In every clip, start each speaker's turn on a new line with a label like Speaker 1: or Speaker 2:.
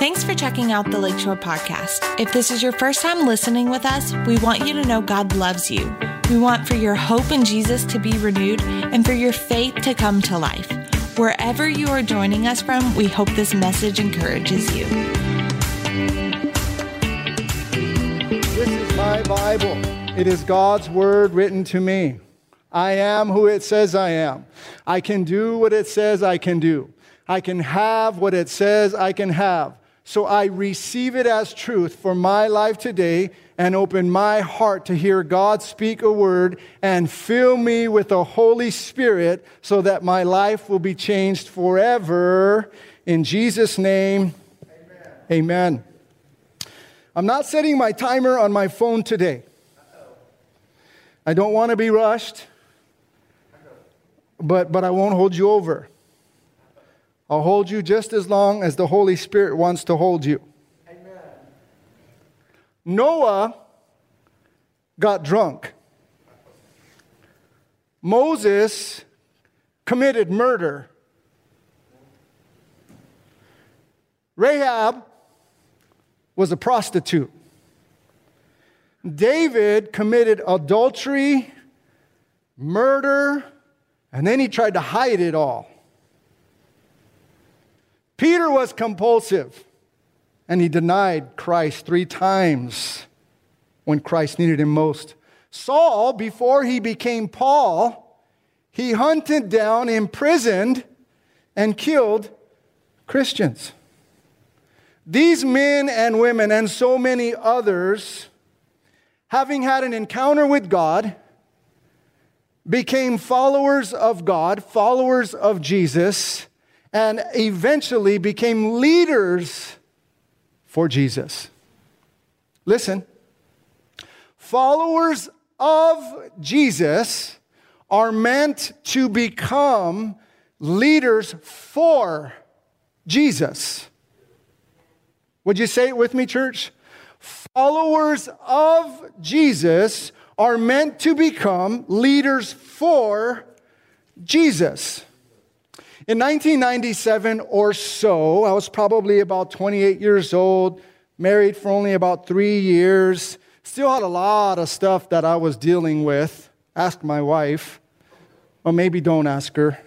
Speaker 1: Thanks for checking out the Lakeshore Podcast. If this is your first time listening with us, we want you to know God loves you. We want for your hope in Jesus to be renewed and for your faith to come to life. Wherever you are joining us from, we hope this message encourages you.
Speaker 2: This is my Bible. It is God's word written to me. I am who it says I am. I can do what it says I can do. I can have what it says I can have. So I receive it as truth for my life today and open my heart to hear God speak a word and fill me with the Holy Spirit so that my life will be changed forever. In Jesus' name, amen. amen. I'm not setting my timer on my phone today. I don't want to be rushed, but, but I won't hold you over. I'll hold you just as long as the Holy Spirit wants to hold you. Amen. Noah got drunk. Moses committed murder. Rahab was a prostitute. David committed adultery, murder, and then he tried to hide it all. Peter was compulsive and he denied Christ three times when Christ needed him most. Saul, before he became Paul, he hunted down, imprisoned, and killed Christians. These men and women, and so many others, having had an encounter with God, became followers of God, followers of Jesus and eventually became leaders for Jesus. Listen, followers of Jesus are meant to become leaders for Jesus. Would you say it with me, church? Followers of Jesus are meant to become leaders for Jesus. In 1997 or so, I was probably about 28 years old, married for only about three years, still had a lot of stuff that I was dealing with. Ask my wife, or maybe don't ask her.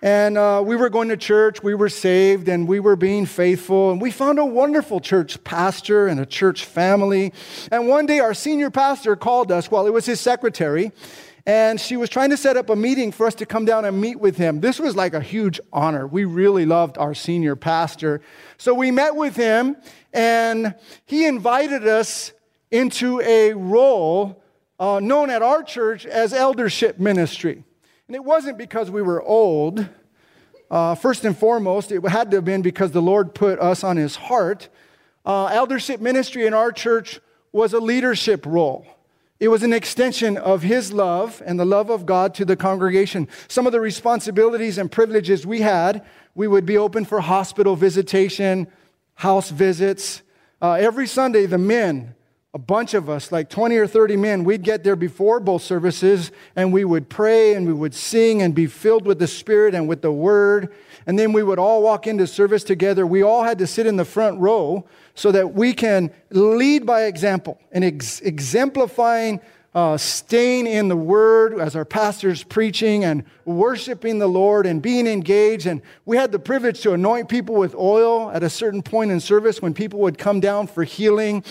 Speaker 2: and uh, we were going to church, we were saved, and we were being faithful. And we found a wonderful church pastor and a church family. And one day, our senior pastor called us, well, it was his secretary, and she was trying to set up a meeting for us to come down and meet with him. This was like a huge honor. We really loved our senior pastor. So we met with him, and he invited us into a role uh, known at our church as eldership ministry. And it wasn't because we were old. Uh, first and foremost, it had to have been because the Lord put us on his heart. Uh, eldership ministry in our church was a leadership role. It was an extension of his love and the love of God to the congregation. Some of the responsibilities and privileges we had, we would be open for hospital visitation, house visits. Uh, every Sunday, the men, a bunch of us, like 20 or 30 men, we'd get there before both services and we would pray and we would sing and be filled with the Spirit and with the Word. And then we would all walk into service together. We all had to sit in the front row so that we can lead by example and ex- exemplifying uh, staying in the Word as our pastor's preaching and worshiping the Lord and being engaged. And we had the privilege to anoint people with oil at a certain point in service when people would come down for healing.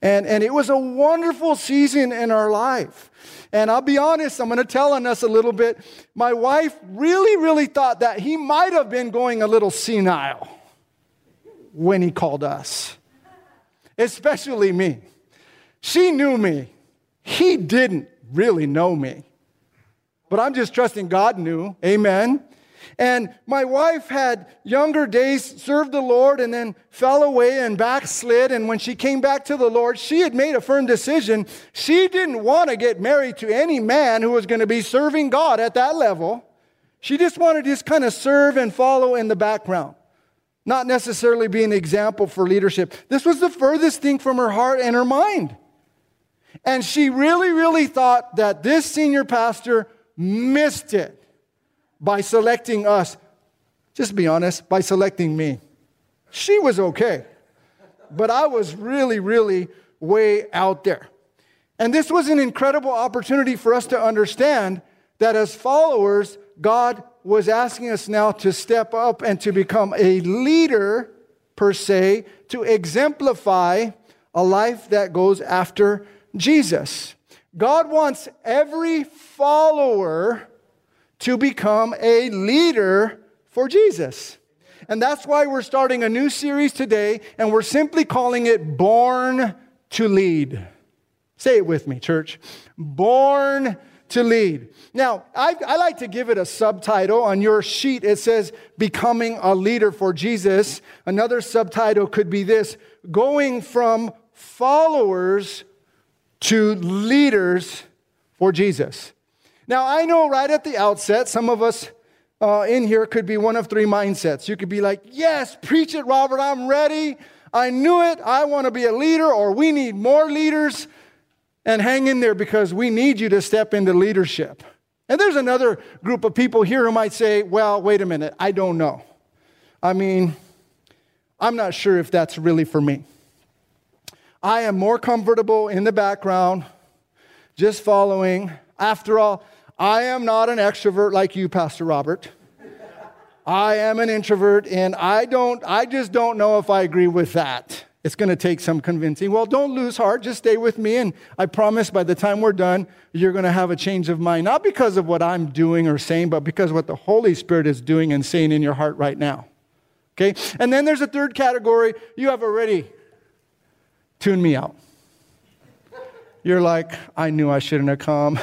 Speaker 2: And, and it was a wonderful season in our life. And I'll be honest, I'm going to tell on us a little bit. My wife really, really thought that he might have been going a little senile when he called us especially me. She knew me. He didn't really know me. But I'm just trusting God knew. Amen. And my wife had younger days, served the Lord, and then fell away and backslid. And when she came back to the Lord, she had made a firm decision. She didn't want to get married to any man who was going to be serving God at that level. She just wanted to just kind of serve and follow in the background not necessarily be an example for leadership. This was the furthest thing from her heart and her mind. And she really, really thought that this senior pastor missed it by selecting us. Just be honest, by selecting me. She was okay. But I was really, really way out there. And this was an incredible opportunity for us to understand that as followers, God was asking us now to step up and to become a leader, per se, to exemplify a life that goes after Jesus. God wants every follower to become a leader for Jesus. And that's why we're starting a new series today, and we're simply calling it Born to Lead. Say it with me, church. Born to lead. Now, I, I, like to give it a subtitle. On your sheet, it says Becoming a Leader for Jesus. Another subtitle could be this Going from followers to leaders for Jesus. Now, I know right at the outset, some of us uh, in here could be one of three mindsets. You could be like, Yes, preach it, Robert, I'm ready. I knew it. I want to be a leader, or we need more leaders. And hang in there because we need you to step into leadership. And there's another group of people here who might say, Well, wait a minute, I don't know. I mean, I'm not sure if that's really for me. I am more comfortable in the background, just following. After all, I am not an extrovert like you, Pastor Robert. I am an introvert, and I don't, I just don't know if I agree with that. It's going to take some convincing. Well, don't lose heart. Just stay with me. And I promise by the time we're done, you're going to have a change of mind. Not because of what I'm doing or saying, but because what the Holy Spirit is doing and saying in your heart right now. Okay? And then there's a third category. You have already tuned me out. You're like, I knew I shouldn't have come.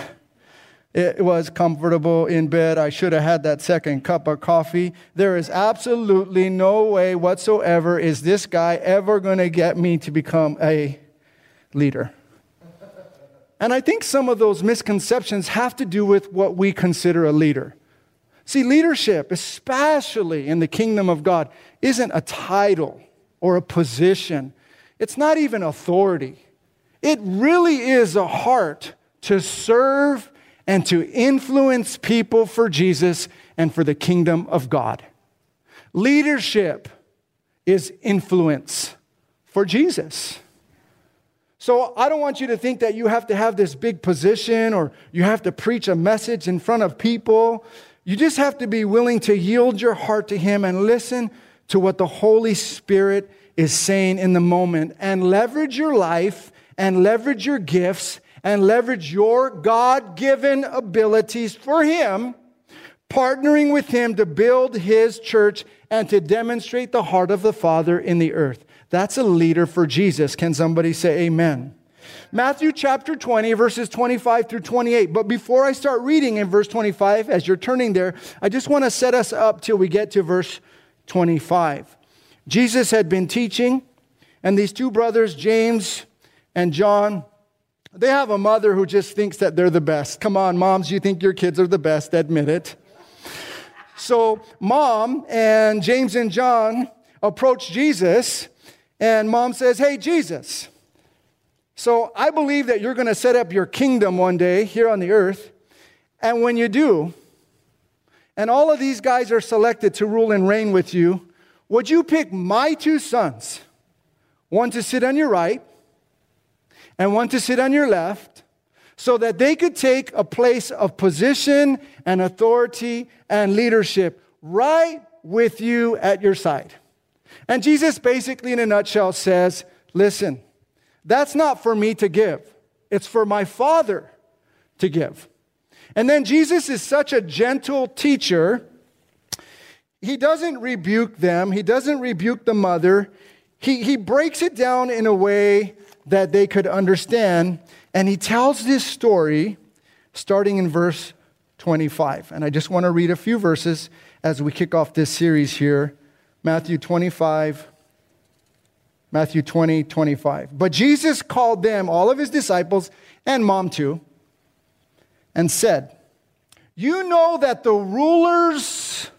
Speaker 2: It was comfortable in bed. I should have had that second cup of coffee. There is absolutely no way whatsoever is this guy ever going to get me to become a leader. And I think some of those misconceptions have to do with what we consider a leader. See, leadership, especially in the kingdom of God, isn't a title or a position. It's not even authority. It really is a heart to serve and to influence people for Jesus and for the kingdom of God. Leadership is influence for Jesus. So I don't want you to think that you have to have this big position or you have to preach a message in front of people. You just have to be willing to yield your heart to Him and listen to what the Holy Spirit is saying in the moment and leverage your life and leverage your gifts and leverage your God given abilities for Him, partnering with Him to build His church and to demonstrate the heart of the Father in the earth. That's a leader for Jesus. Can somebody say amen? Matthew chapter 20, verses 25 through 28. But before I start reading in verse 25, as you're turning there, I just want to set us up till we get to verse 25. Jesus had been teaching, and these two brothers, James and John, they have a mother who just thinks that they're the best. Come on, moms, you think your kids are the best, admit it. So, mom and James and John approach Jesus, and mom says, Hey, Jesus, so I believe that you're going to set up your kingdom one day here on the earth. And when you do, and all of these guys are selected to rule and reign with you, would you pick my two sons, one to sit on your right and one to sit on your left, so that they could take a place of position and authority and leadership right with you at your side? And Jesus basically, in a nutshell, says, Listen, that's not for me to give, it's for my Father to give. And then Jesus is such a gentle teacher he doesn't rebuke them, he doesn't rebuke the mother. He, he breaks it down in a way that they could understand. And he tells this story starting in verse 25. And I just want to read a few verses as we kick off this series here Matthew 25. Matthew 20, 25. But Jesus called them, all of his disciples, and mom too, and said, You know that the rulers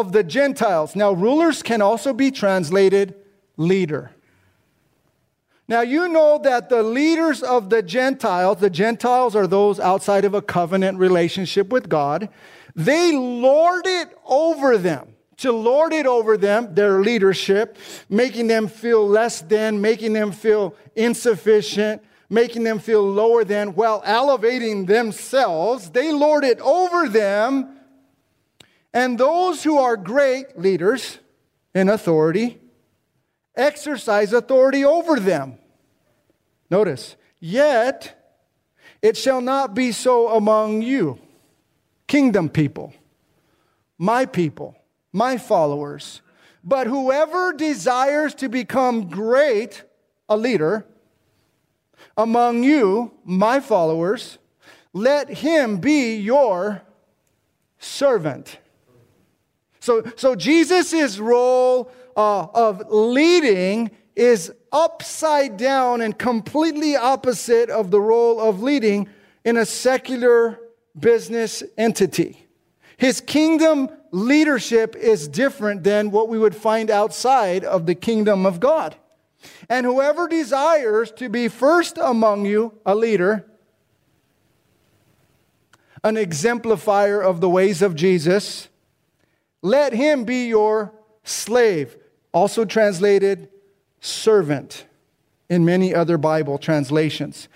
Speaker 2: of the Gentiles. Now, rulers can also be translated leader. Now, you know that the leaders of the Gentiles, the Gentiles are those outside of a covenant relationship with God, they lord it over them. to lord it over them, their leadership, making them feel less than, making them feel insufficient, making them feel lower than, while elevating themselves. They lord it over them. And those who are great leaders in authority exercise authority over them. Notice, yet it shall not be so among you, kingdom people, my people, my followers. But whoever desires to become great, a leader, among you, my followers, let him be your servant. So, so Jesus' role uh, of leading is upside down and completely opposite of the role of leading in a secular business entity. His kingdom leadership is different than what we would find outside of the kingdom of God. And whoever desires to be first among you, a leader, an exemplifier of the ways of Jesus, let him be your slave also translated servant in many other Bible translations.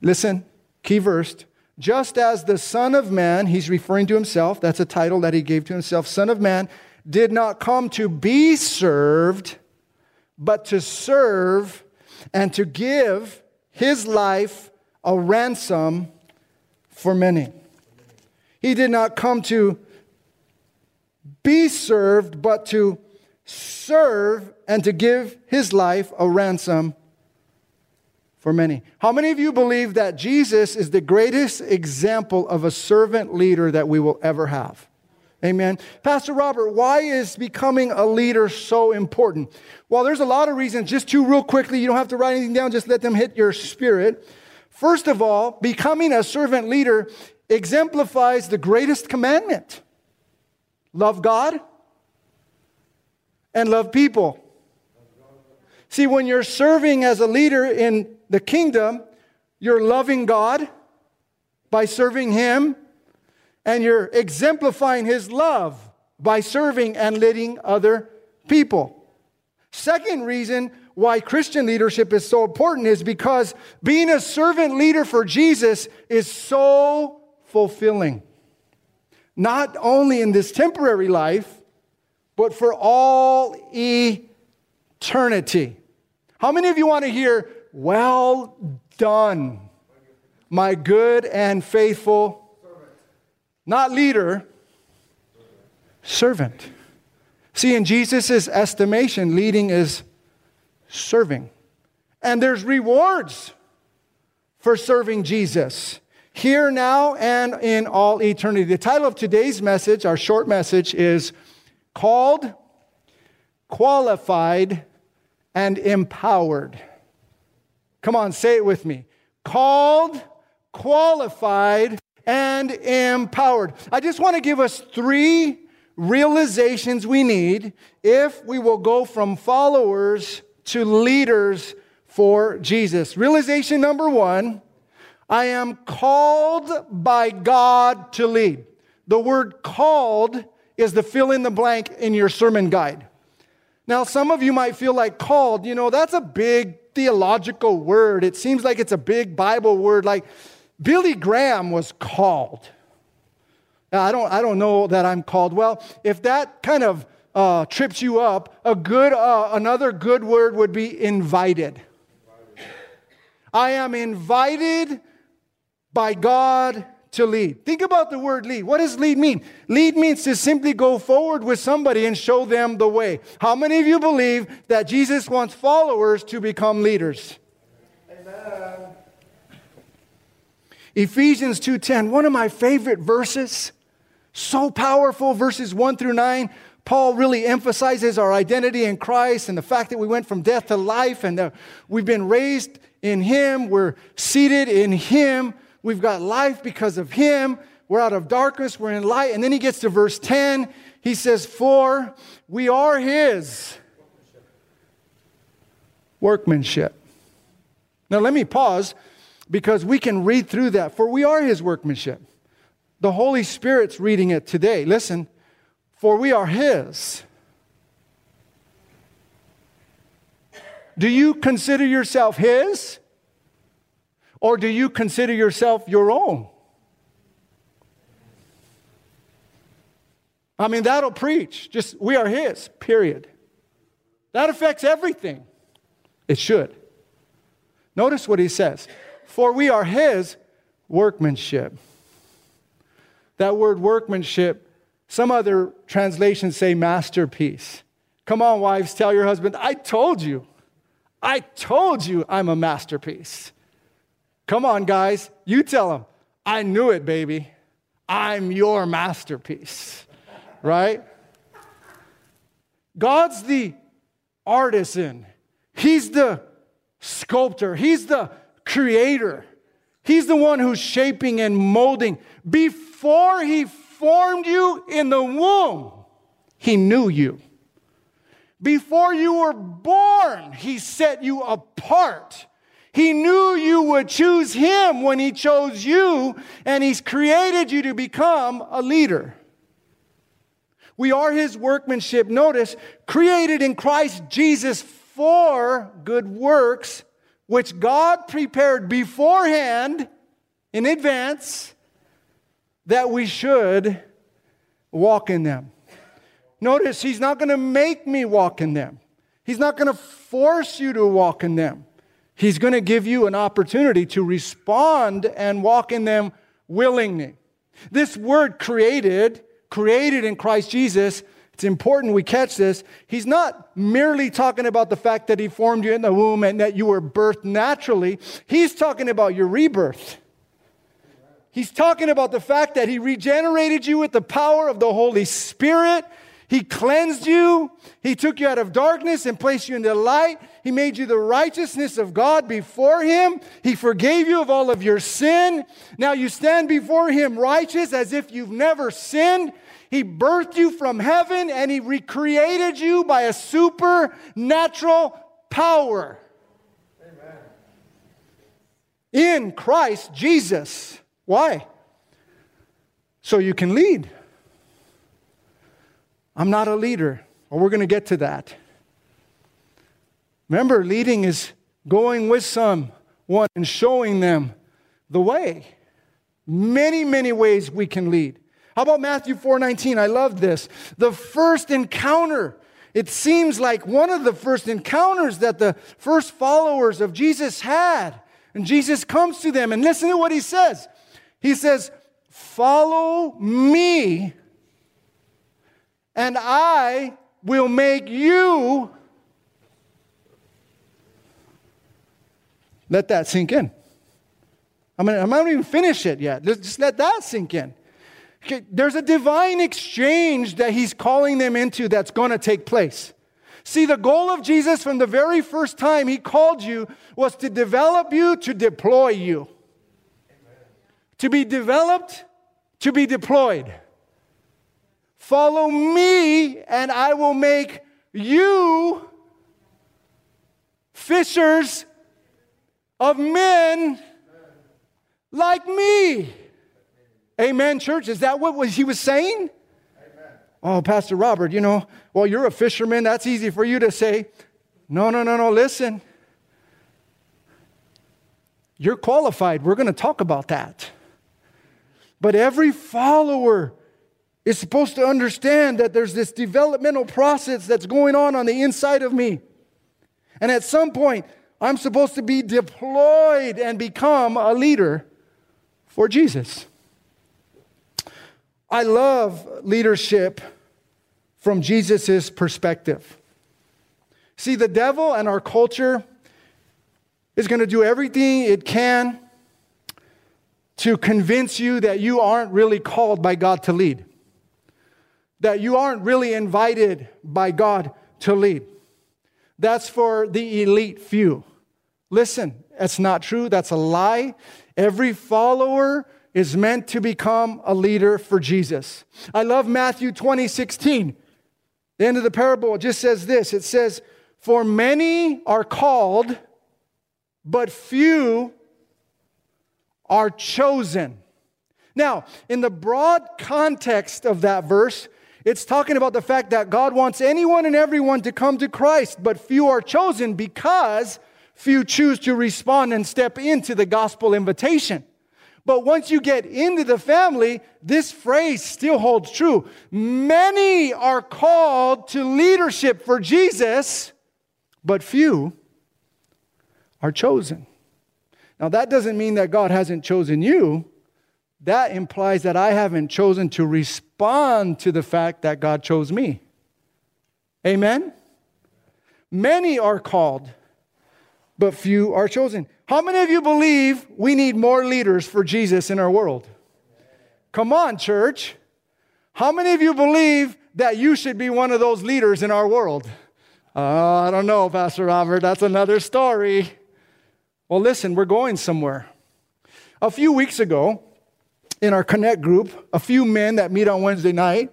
Speaker 2: Listen, key verse. Just as the Son of Man, he's referring to himself, that's a title that he gave to himself, Son of Man, did not come to be served, but to serve and to give his life a ransom for many. He did not come to be served, but to serve and to give his life a ransom for many. How many of you believe that Jesus is the greatest example of a servant leader that we will ever have? Amen. Pastor Robert, why is becoming a leader so important? Well, there's a lot of reasons. Just two, real quickly. You don't have to write anything down, just let them hit your spirit. First of all, becoming a servant leader exemplifies the greatest commandment love God and love people. See, when you're serving as a leader in the kingdom, you're loving God by serving Him, and you're exemplifying His love by serving and leading other people. Second reason why Christian leadership is so important is because being a servant leader for Jesus is so fulfilling. Not only in this temporary life, but for all eternity. How many of you want to hear, Well done, my good and faithful, servant? not leader, servant? See, in Jesus' estimation, leading is serving. And there's rewards for serving Jesus here, now, and in all eternity. The title of today's message, our short message, is called, qualified, and empowered. Come on, say it with me. Called, qualified, and empowered. I just want to give us three realizations we need if we will go from followers to leaders for Jesus. Realization number one I am called by God to lead. The word called is the fill in the blank in your sermon guide. Now, some of you might feel like called, you know, that's a big theological word. It seems like it's a big Bible word. Like Billy Graham was called. I don't, I don't know that I'm called. Well, if that kind of uh, trips you up, a good, uh, another good word would be invited. I am invited by God to lead. Think about the word lead. What does lead mean? Lead means to simply go forward with somebody and show them the way. How many of you believe that Jesus wants followers to become leaders? Amen. Ephesians 2:10, one of my favorite verses. So powerful verses 1 through 9. Paul really emphasizes our identity in Christ and the fact that we went from death to life and that we've been raised in him, we're seated in him. We've got life because of him. We're out of darkness, we're in light. And then he gets to verse 10. He says, For we are his workmanship. Now, let me pause because we can read through that. For we are his workmanship. The Holy Spirit's reading it today. Listen. for we are His. Do you consider yourself His? Or do you consider yourself your own? I mean, that'll preach. Just, we are His, period. That affects everything. It should. Notice what he says For we are His workmanship. That word workmanship, some other translations say masterpiece. Come on, wives, tell your husband, I told you. I told you I'm a masterpiece. Come on, guys, you tell him, I knew it, baby. I'm your masterpiece, right? God's the artisan, He's the sculptor, He's the creator. He's the one who's shaping and molding. Before He formed you in the womb, He knew you. Before you were born, He set you apart. He knew you would choose Him when He chose you, and He's created you to become a leader. We are His workmanship, notice, created in Christ Jesus for good works, which God prepared beforehand in advance that we should walk in them. Notice, he's not going to make me walk in them. He's not going to force you to walk in them. He's going to give you an opportunity to respond and walk in them willingly. This word created, created in Christ Jesus, it's important we catch this. He's not merely talking about the fact that he formed you in the womb and that you were birthed naturally. He's talking about your rebirth. He's talking about the fact that he regenerated you with the power of the Holy Spirit he cleansed you. He took you out of darkness and placed you into light. He made you the righteousness of God before Him. He forgave you of all of your sin. Now you stand before Him righteous as if you've never sinned. He birthed you from heaven and He recreated you by a supernatural power. Amen. In Christ Jesus. Why? So you can lead. I'm not a leader. Well, we're going to get to that. Remember, leading is going with someone and showing them the way. Many, many ways we can lead. How about Matthew 4:19? I love this. The first encounter. It seems like one of the first encounters that the first followers of Jesus had. And Jesus comes to them and listen to what he says. He says, "Follow me and I will make you. Let that sink in. I mean, I'm not even finished it yet. Just let that sink in. Okay, there's a divine exchange that he's calling them into that's going to take place. See, the goal of Jesus from the very first time he called you was to develop you, to deploy you. Amen. To be developed, to be deployed. Follow me, and I will make you fishers of men like me. Amen, church. Is that what he was saying? Amen. Oh, Pastor Robert, you know, well, you're a fisherman. That's easy for you to say. No, no, no, no. Listen. You're qualified. We're going to talk about that. But every follower is supposed to understand that there's this developmental process that's going on on the inside of me. And at some point, I'm supposed to be deployed and become a leader for Jesus. I love leadership from Jesus' perspective. See, the devil and our culture is going to do everything it can to convince you that you aren't really called by God to lead that you aren't really invited by God to lead. That's for the elite few. Listen, that's not true. That's a lie. Every follower is meant to become a leader for Jesus. I love Matthew 20, 16. The end of the parable just says this it says, For many are called, but few are chosen. Now, in the broad context of that verse, It's talking about the fact that God wants anyone and everyone to come to Christ, but few are chosen because few choose to respond and step into the gospel invitation. But once you get into the family, this phrase still holds true. Many are called to leadership for Jesus, but few are chosen. Now, that doesn't mean that God hasn't chosen you. That implies that I haven't chosen to respond to the fact that God chose me. Amen? Many are called, but few are chosen. How many of you believe we need more leaders for Jesus in our world? Come on, church. How many of you believe that you should be one of those leaders in our world? Uh, I don't know, Pastor Robert. That's another story. Well, listen, we're going somewhere. A few weeks ago, in our Connect group, a few men that meet on Wednesday night,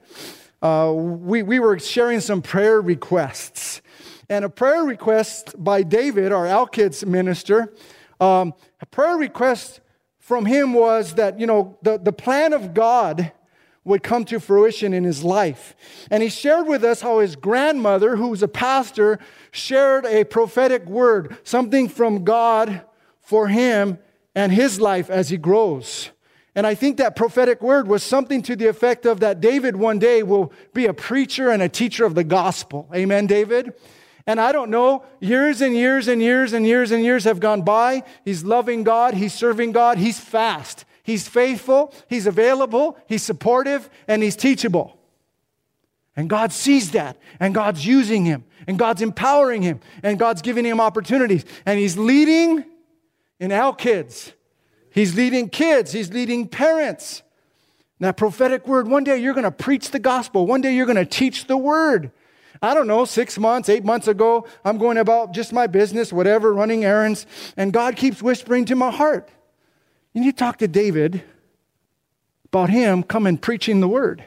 Speaker 2: uh, we, we were sharing some prayer requests. And a prayer request by David, our Al Kids minister, um, a prayer request from him was that, you know, the, the plan of God would come to fruition in his life. And he shared with us how his grandmother, who was a pastor, shared a prophetic word, something from God for him and his life as he grows. And I think that prophetic word was something to the effect of that David one day will be a preacher and a teacher of the gospel. Amen, David? And I don't know, years and years and years and years and years have gone by. He's loving God, he's serving God, he's fast, he's faithful, he's available, he's supportive, and he's teachable. And God sees that, and God's using him, and God's empowering him, and God's giving him opportunities. And he's leading in our kids. He's leading kids, he's leading parents. That prophetic word, one day you're going to preach the gospel, one day you're going to teach the word. I don't know, six months, eight months ago, I'm going about just my business, whatever, running errands, and God keeps whispering to my heart. You need to talk to David about him coming preaching the word.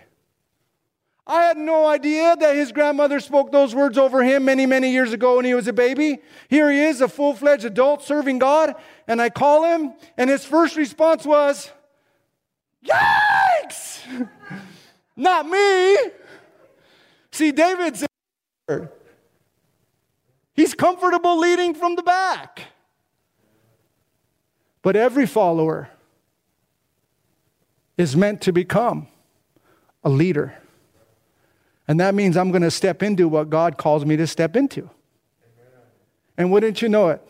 Speaker 2: I had no idea that his grandmother spoke those words over him many, many years ago when he was a baby. Here he is, a full fledged adult serving God, and I call him, and his first response was, Yikes! Not me! See, David's He's comfortable leading from the back. But every follower is meant to become a leader. And that means I'm going to step into what God calls me to step into. And wouldn't you know it?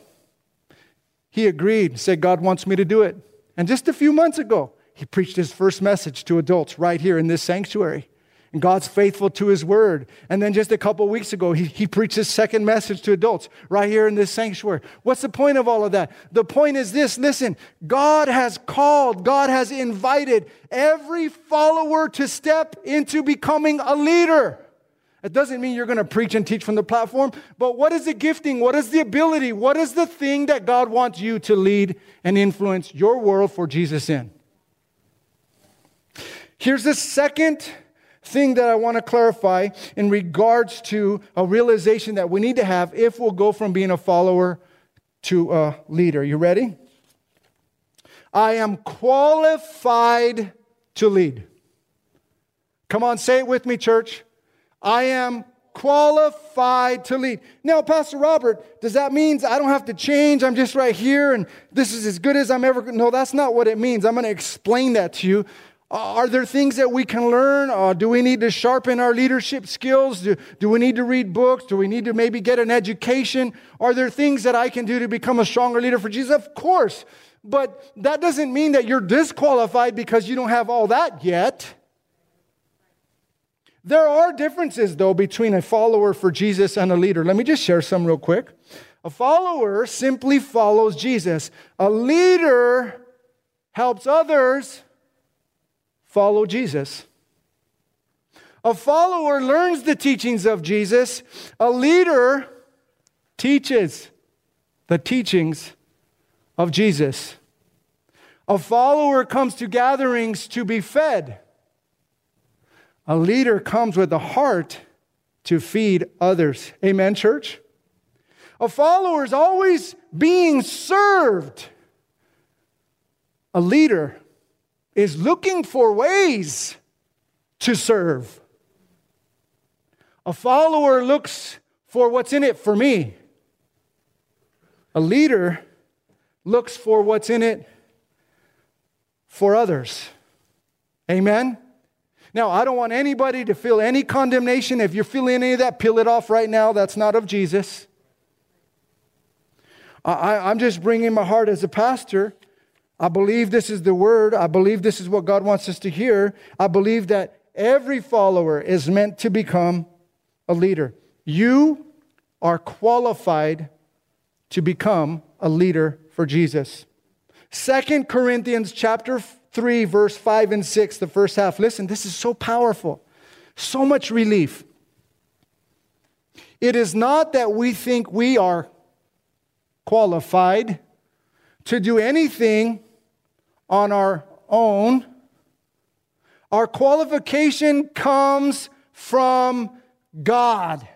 Speaker 2: He agreed, said, God wants me to do it. And just a few months ago, he preached his first message to adults right here in this sanctuary. And God's faithful to his word. And then just a couple weeks ago, he, he preached his second message to adults right here in this sanctuary. What's the point of all of that? The point is this listen, God has called, God has invited every follower to step into becoming a leader. It doesn't mean you're going to preach and teach from the platform, but what is the gifting? What is the ability? What is the thing that God wants you to lead and influence your world for Jesus in? Here's the second thing that I want to clarify in regards to a realization that we need to have if we'll go from being a follower to a leader. You ready? I am qualified to lead. Come on, say it with me, church. I am qualified to lead. Now, Pastor Robert, does that mean I don't have to change? I'm just right here and this is as good as I'm ever. No, that's not what it means. I'm going to explain that to you. Uh, are there things that we can learn? Uh, do we need to sharpen our leadership skills? Do, do we need to read books? Do we need to maybe get an education? Are there things that I can do to become a stronger leader for Jesus? Of course. But that doesn't mean that you're disqualified because you don't have all that yet. There are differences, though, between a follower for Jesus and a leader. Let me just share some real quick. A follower simply follows Jesus, a leader helps others follow Jesus. A follower learns the teachings of Jesus, a leader teaches the teachings of Jesus. A follower comes to gatherings to be fed. A leader comes with a heart to feed others. Amen, church? A follower is always being served. A leader is looking for ways to serve. A follower looks for what's in it for me. A leader looks for what's in it for others. Amen? Now, I don't want anybody to feel any condemnation. If you're feeling any of that, peel it off right now. That's not of Jesus. I, am just bringing my heart as a pastor. I believe this is the word. I believe this is what God wants us to hear. I believe that every follower is meant to become a leader. You are qualified to become a leader for Jesus. Second Corinthians chapter 3 verse 5 and 6 the first half. Listen, this is so powerful. So much relief. It is not that we think we are qualified to do anything on our own. Our qualification comes from God.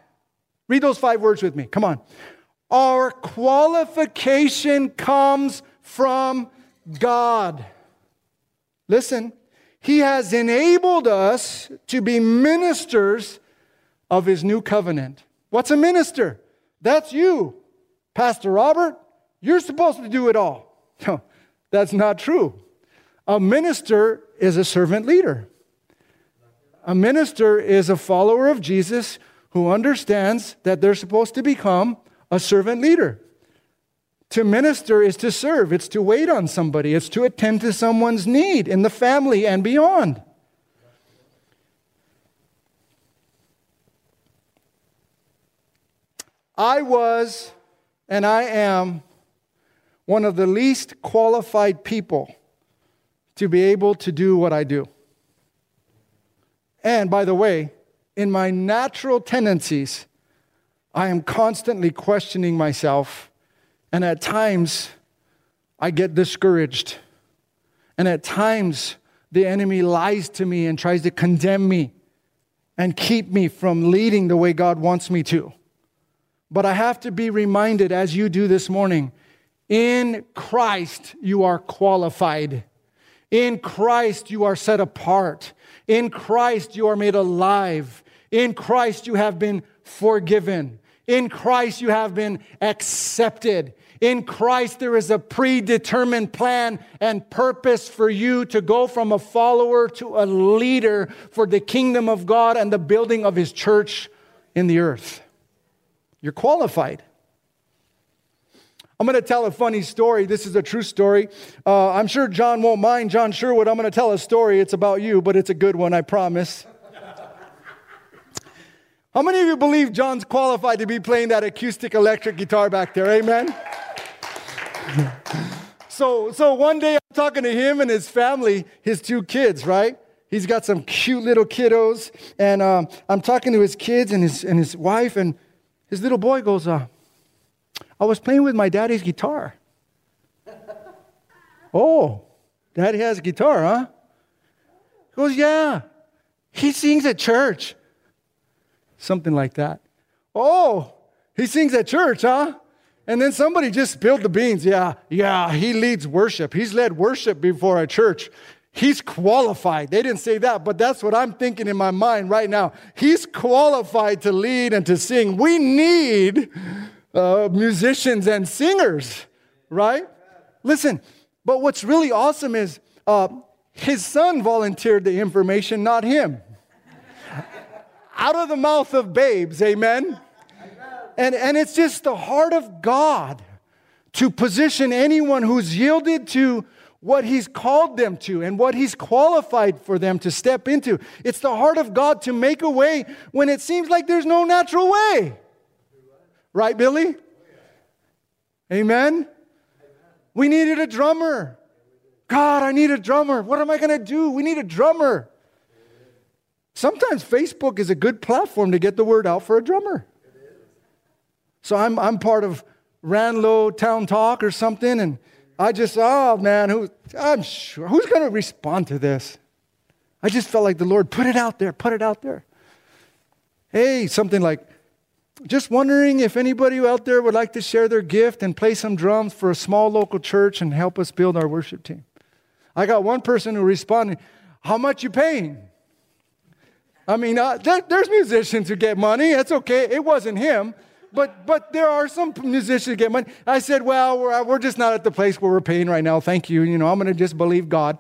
Speaker 2: Read those five words with me. Come on. Our qualification comes from God. Listen, He has enabled us to be ministers of His new covenant. What's a minister? That's you, Pastor Robert. You're supposed to do it all. No, that's not true. A minister is a servant leader. A minister is a follower of Jesus who understands that they're supposed to become a servant leader. To minister is to serve, it's to wait on somebody, it's to attend to someone's need in the family and beyond. I was and I am one of the least qualified people to be able to do what I do. And by the way, in my natural tendencies, I am constantly questioning myself, and at times I get discouraged. And at times the enemy lies to me and tries to condemn me and keep me from leading the way God wants me to. But I have to be reminded, as you do this morning, in Christ you are qualified. In Christ you are set apart. In Christ you are made alive. In Christ you have been forgiven. In Christ you have been accepted. In Christ there is a predetermined plan and purpose for you to go from a follower to a leader for the kingdom of God and the building of his church in the earth. You're qualified. I'm going to tell a funny story. This is a true story. Uh, I'm sure John won't mind. John Sherwood, I'm going to tell a story. It's about you, but it's a good one, I promise. How many of you believe John's qualified to be playing that acoustic electric guitar back there? Amen. so, so one day I'm talking to him and his family, his two kids, right? He's got some cute little kiddos, and um, I'm talking to his kids and his and his wife, and his little boy goes, uh, I was playing with my daddy's guitar. oh, daddy has a guitar, huh? He goes, Yeah. He sings at church. Something like that. Oh, he sings at church, huh? And then somebody just spilled the beans. Yeah, yeah, he leads worship. He's led worship before a church. He's qualified. They didn't say that, but that's what I'm thinking in my mind right now. He's qualified to lead and to sing. We need uh, musicians and singers, right? Listen, but what's really awesome is uh, his son volunteered the information, not him. Out of the mouth of babes, amen? And, and it's just the heart of God to position anyone who's yielded to what He's called them to and what He's qualified for them to step into. It's the heart of God to make a way when it seems like there's no natural way. Right, Billy? Amen? We needed a drummer. God, I need a drummer. What am I going to do? We need a drummer. Sometimes Facebook is a good platform to get the word out for a drummer. So I'm, I'm part of Ranlow Town Talk or something, and I just, oh man, who, I'm sure, who's going to respond to this? I just felt like the Lord, put it out there, put it out there. Hey, something like, just wondering if anybody out there would like to share their gift and play some drums for a small local church and help us build our worship team. I got one person who responded, How much you paying? I mean, uh, there, there's musicians who get money. That's okay. It wasn't him. But, but there are some musicians who get money. I said, well, we're, we're just not at the place where we're paying right now. Thank you. You know, I'm going to just believe God.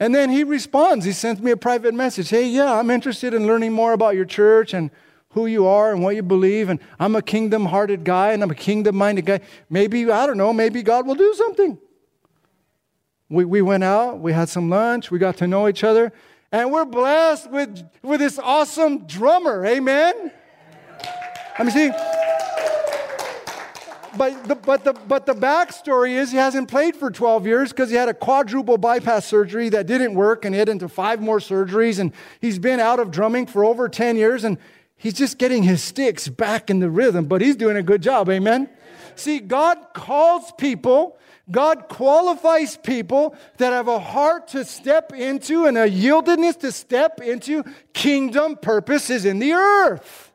Speaker 2: And then he responds. He sends me a private message. Hey, yeah, I'm interested in learning more about your church and who you are and what you believe. And I'm a kingdom hearted guy and I'm a kingdom minded guy. Maybe, I don't know, maybe God will do something. We, we went out, we had some lunch, we got to know each other, and we're blessed with, with this awesome drummer. Amen? I mean, see, but the, but the, but the backstory is he hasn't played for 12 years because he had a quadruple bypass surgery that didn't work and had into five more surgeries. And he's been out of drumming for over 10 years and he's just getting his sticks back in the rhythm, but he's doing a good job. Amen. See, God calls people, God qualifies people that have a heart to step into and a yieldedness to step into kingdom purposes in the earth.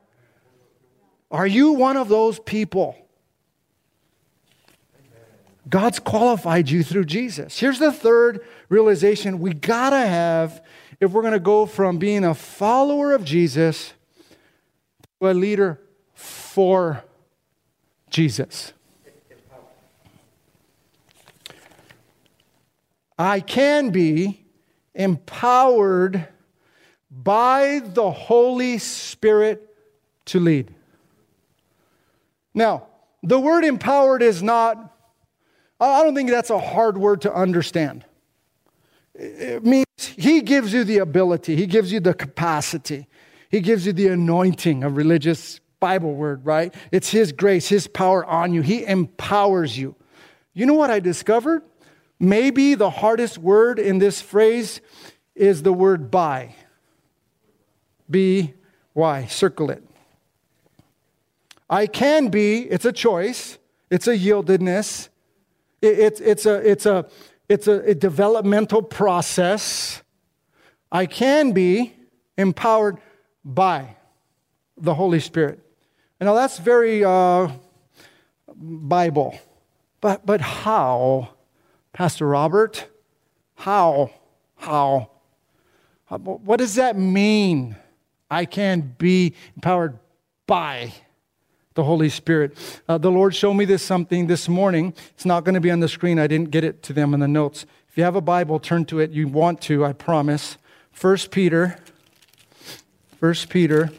Speaker 2: Are you one of those people? God's qualified you through Jesus. Here's the third realization we gotta have if we're gonna go from being a follower of Jesus to a leader for Jesus. I can be empowered by the Holy Spirit to lead. Now, the word empowered is not I don't think that's a hard word to understand. It means He gives you the ability, He gives you the capacity, He gives you the anointing, a religious Bible word, right? It's His grace, His power on you. He empowers you. You know what I discovered? Maybe the hardest word in this phrase is the word by. B Y. Circle it. I can be, it's a choice, it's a yieldedness, it's, it's, a, it's, a, it's a, a developmental process. I can be empowered by the Holy Spirit. Now that's very uh, Bible. But, but how, Pastor Robert? How? How? What does that mean? I can be empowered by the Holy Spirit. Uh, the Lord showed me this something this morning. It's not going to be on the screen. I didn't get it to them in the notes. If you have a Bible, turn to it. You want to, I promise. First Peter. First Peter.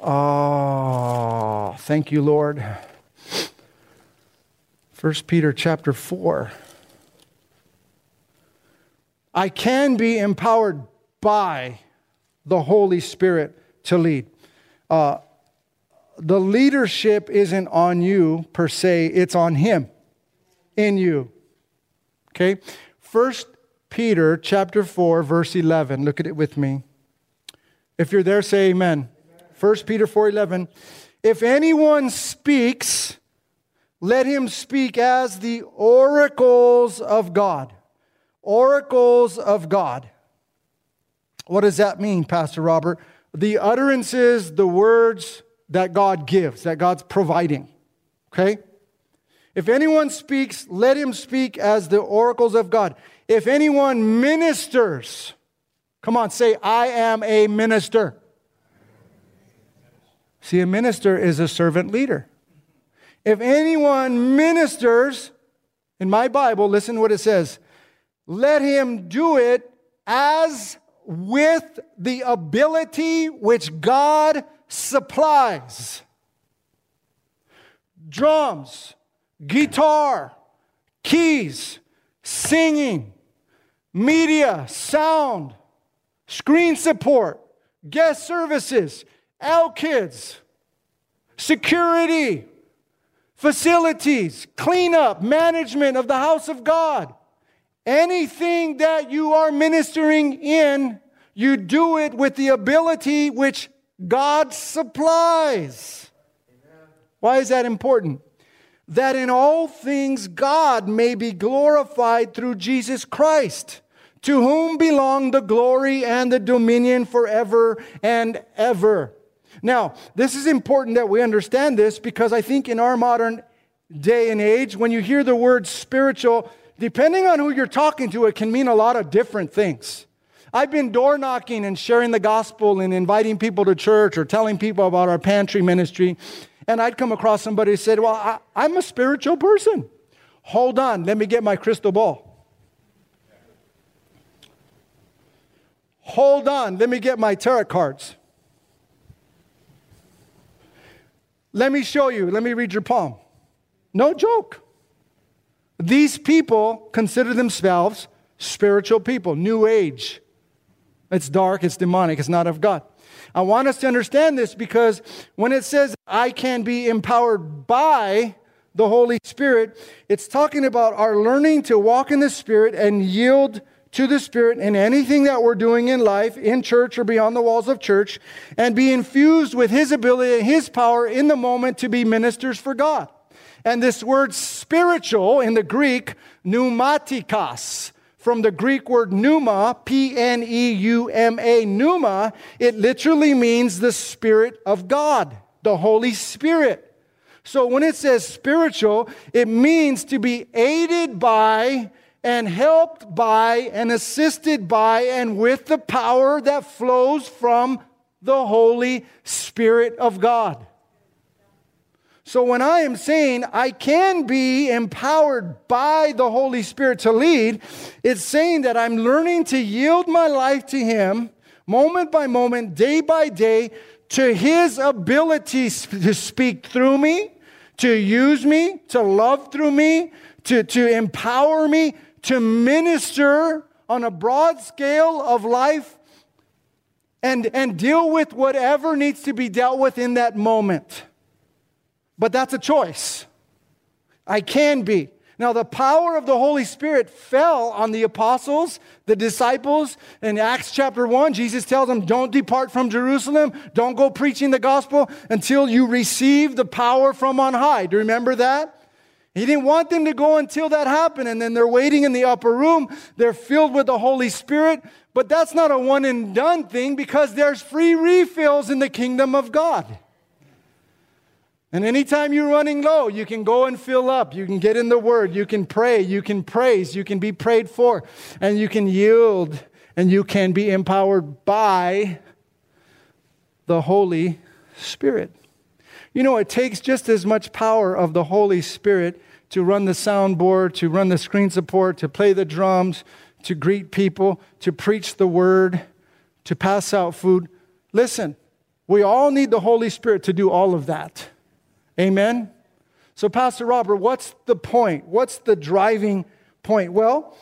Speaker 2: Oh, thank you, Lord. First Peter chapter 4. I can be empowered by the Holy Spirit to lead. Uh, the leadership isn't on you per se, it's on him in you. Okay? First Peter chapter 4 verse 11. Look at it with me. If you're there say amen. First Peter 4:11. If anyone speaks, let him speak as the oracles of God. Oracles of God. What does that mean, Pastor Robert? The utterances, the words, that God gives, that God's providing. Okay? If anyone speaks, let him speak as the oracles of God. If anyone ministers, come on, say, I am a minister. See, a minister is a servant leader. If anyone ministers, in my Bible, listen what it says let him do it as with the ability which God supplies. Drums, guitar, keys, singing, media, sound, screen support, guest services, L kids, security, facilities, cleanup, management of the house of God. Anything that you are ministering in, you do it with the ability which God supplies. Why is that important? That in all things God may be glorified through Jesus Christ, to whom belong the glory and the dominion forever and ever. Now, this is important that we understand this because I think in our modern day and age, when you hear the word spiritual, depending on who you're talking to, it can mean a lot of different things. I've been door knocking and sharing the gospel and inviting people to church or telling people about our pantry ministry. And I'd come across somebody who said, Well, I, I'm a spiritual person. Hold on, let me get my crystal ball. Hold on, let me get my tarot cards. Let me show you, let me read your palm. No joke. These people consider themselves spiritual people, new age. It's dark, it's demonic, it's not of God. I want us to understand this because when it says, I can be empowered by the Holy Spirit, it's talking about our learning to walk in the Spirit and yield to the Spirit in anything that we're doing in life, in church or beyond the walls of church, and be infused with His ability and His power in the moment to be ministers for God. And this word spiritual in the Greek, pneumatikos, from the Greek word pneuma, P N E U M A, pneuma, it literally means the Spirit of God, the Holy Spirit. So when it says spiritual, it means to be aided by and helped by and assisted by and with the power that flows from the Holy Spirit of God. So when I am saying I can be empowered by the Holy Spirit to lead, it's saying that I'm learning to yield my life to Him moment by moment, day by day, to His ability to speak through me, to use me, to love through me, to, to empower me, to minister on a broad scale of life and, and deal with whatever needs to be dealt with in that moment. But that's a choice. I can be. Now, the power of the Holy Spirit fell on the apostles, the disciples. In Acts chapter 1, Jesus tells them, Don't depart from Jerusalem. Don't go preaching the gospel until you receive the power from on high. Do you remember that? He didn't want them to go until that happened. And then they're waiting in the upper room. They're filled with the Holy Spirit. But that's not a one and done thing because there's free refills in the kingdom of God. And anytime you're running low, you can go and fill up. You can get in the word. You can pray. You can praise. You can be prayed for. And you can yield. And you can be empowered by the Holy Spirit. You know, it takes just as much power of the Holy Spirit to run the soundboard, to run the screen support, to play the drums, to greet people, to preach the word, to pass out food. Listen, we all need the Holy Spirit to do all of that. Amen? So, Pastor Robert, what's the point? What's the driving point? Well,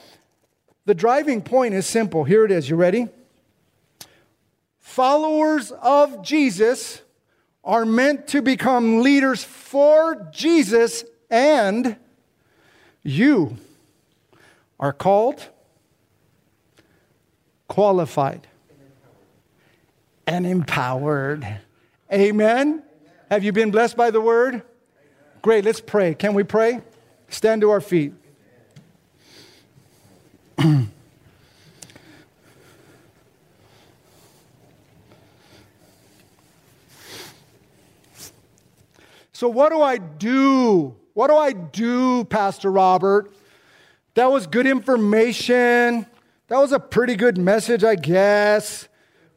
Speaker 2: the driving point is simple. Here it is. You ready? Followers of Jesus are meant to become leaders for Jesus, and you are called, qualified, and empowered. Amen. Have you been blessed by the word? Great, let's pray. Can we pray? Stand to our feet. So, what do I do? What do I do, Pastor Robert? That was good information. That was a pretty good message, I guess.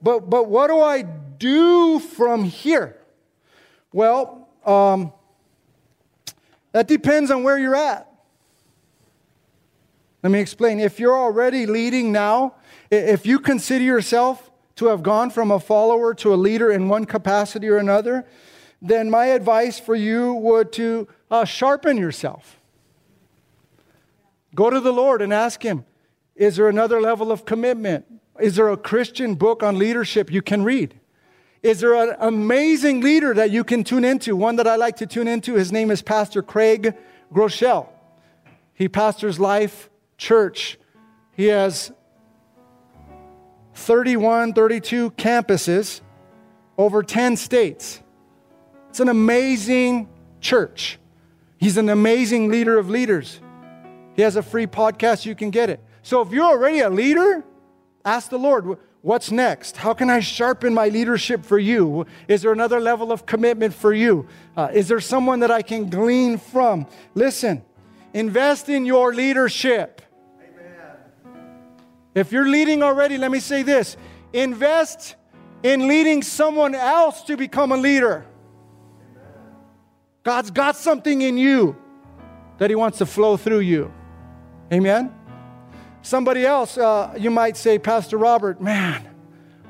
Speaker 2: But, but what do I do from here? Well, um, that depends on where you're at. Let me explain. If you're already leading now, if you consider yourself to have gone from a follower to a leader in one capacity or another, then my advice for you would to uh, sharpen yourself. Go to the Lord and ask Him, is there another level of commitment? Is there a Christian book on leadership you can read? Is there an amazing leader that you can tune into? One that I like to tune into, his name is Pastor Craig Groeschel. He pastors Life Church. He has 31, 32 campuses over 10 states. It's an amazing church. He's an amazing leader of leaders. He has a free podcast, you can get it. So if you're already a leader, ask the Lord, What's next? How can I sharpen my leadership for you? Is there another level of commitment for you? Uh, is there someone that I can glean from? Listen, invest in your leadership. Amen. If you're leading already, let me say this invest in leading someone else to become a leader. God's got something in you that He wants to flow through you. Amen? Somebody else, uh, you might say, Pastor Robert, man,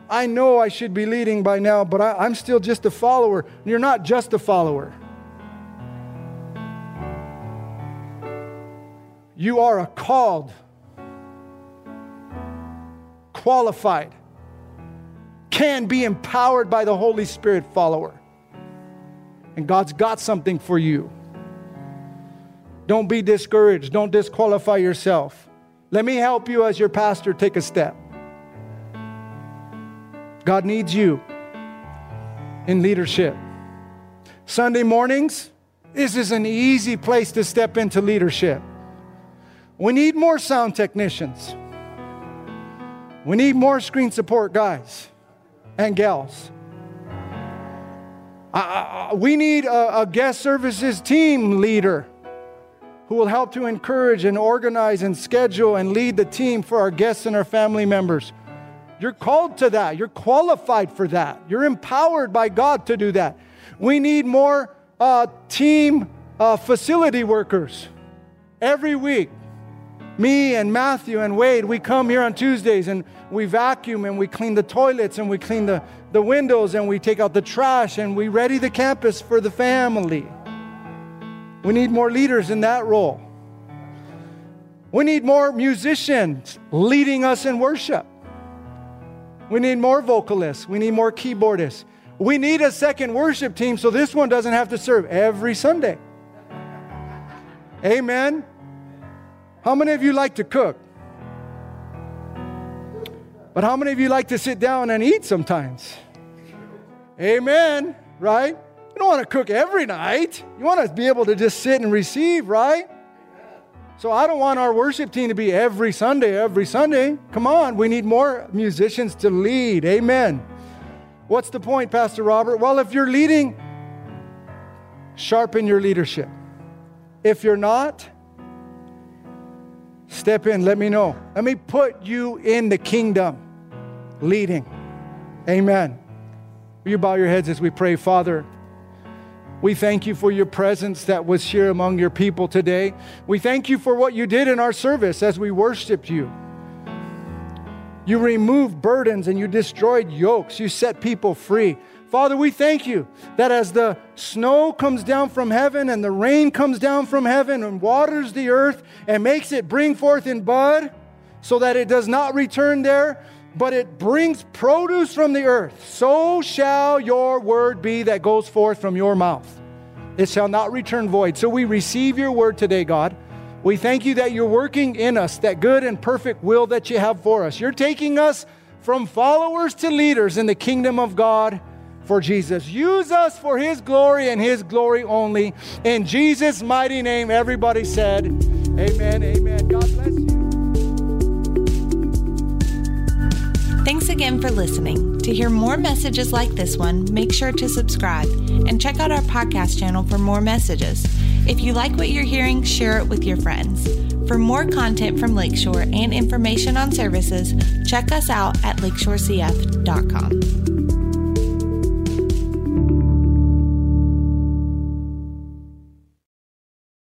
Speaker 2: I know I should be leading by now, but I, I'm still just a follower. You're not just a follower. You are a called, qualified, can be empowered by the Holy Spirit follower. And God's got something for you. Don't be discouraged. Don't disqualify yourself. Let me help you as your pastor take a step. God needs you in leadership. Sunday mornings, this is an easy place to step into leadership. We need more sound technicians. We need more screen support guys and gals. Uh, we need a, a guest services team leader who will help to encourage and organize and schedule and lead the team for our guests and our family members. You're called to that. You're qualified for that. You're empowered by God to do that. We need more uh, team uh, facility workers every week. Me and Matthew and Wade, we come here on Tuesdays and we vacuum and we clean the toilets and we clean the, the windows and we take out the trash and we ready the campus for the family. We need more leaders in that role. We need more musicians leading us in worship. We need more vocalists. We need more keyboardists. We need a second worship team so this one doesn't have to serve every Sunday. Amen. How many of you like to cook? But how many of you like to sit down and eat sometimes? Amen, right? You don't want to cook every night. You want to be able to just sit and receive, right? So I don't want our worship team to be every Sunday, every Sunday. Come on, we need more musicians to lead. Amen. What's the point, Pastor Robert? Well, if you're leading, sharpen your leadership. If you're not, step in, let me know. Let me put you in the kingdom leading. Amen. Will you bow your heads as we pray, Father? We thank you for your presence that was here among your people today. We thank you for what you did in our service as we worshiped you. You removed burdens and you destroyed yokes. You set people free. Father, we thank you that as the snow comes down from heaven and the rain comes down from heaven and waters the earth and makes it bring forth in bud, so that it does not return there, but it brings produce from the earth, so shall your word be that goes forth from your mouth. It shall not return void. So we receive your word today, God. We thank you that you're working in us that good and perfect will that you have for us. You're taking us from followers to leaders in the kingdom of God for Jesus. Use us for his glory and his glory only. In Jesus' mighty name, everybody said, Amen, amen. God bless you.
Speaker 1: Thanks again for listening. To hear more messages like this one, make sure to subscribe and check out our podcast channel for more messages. If you like what you're hearing, share it with your friends. For more content from Lakeshore and information on services, check us out at lakeshorecf.com.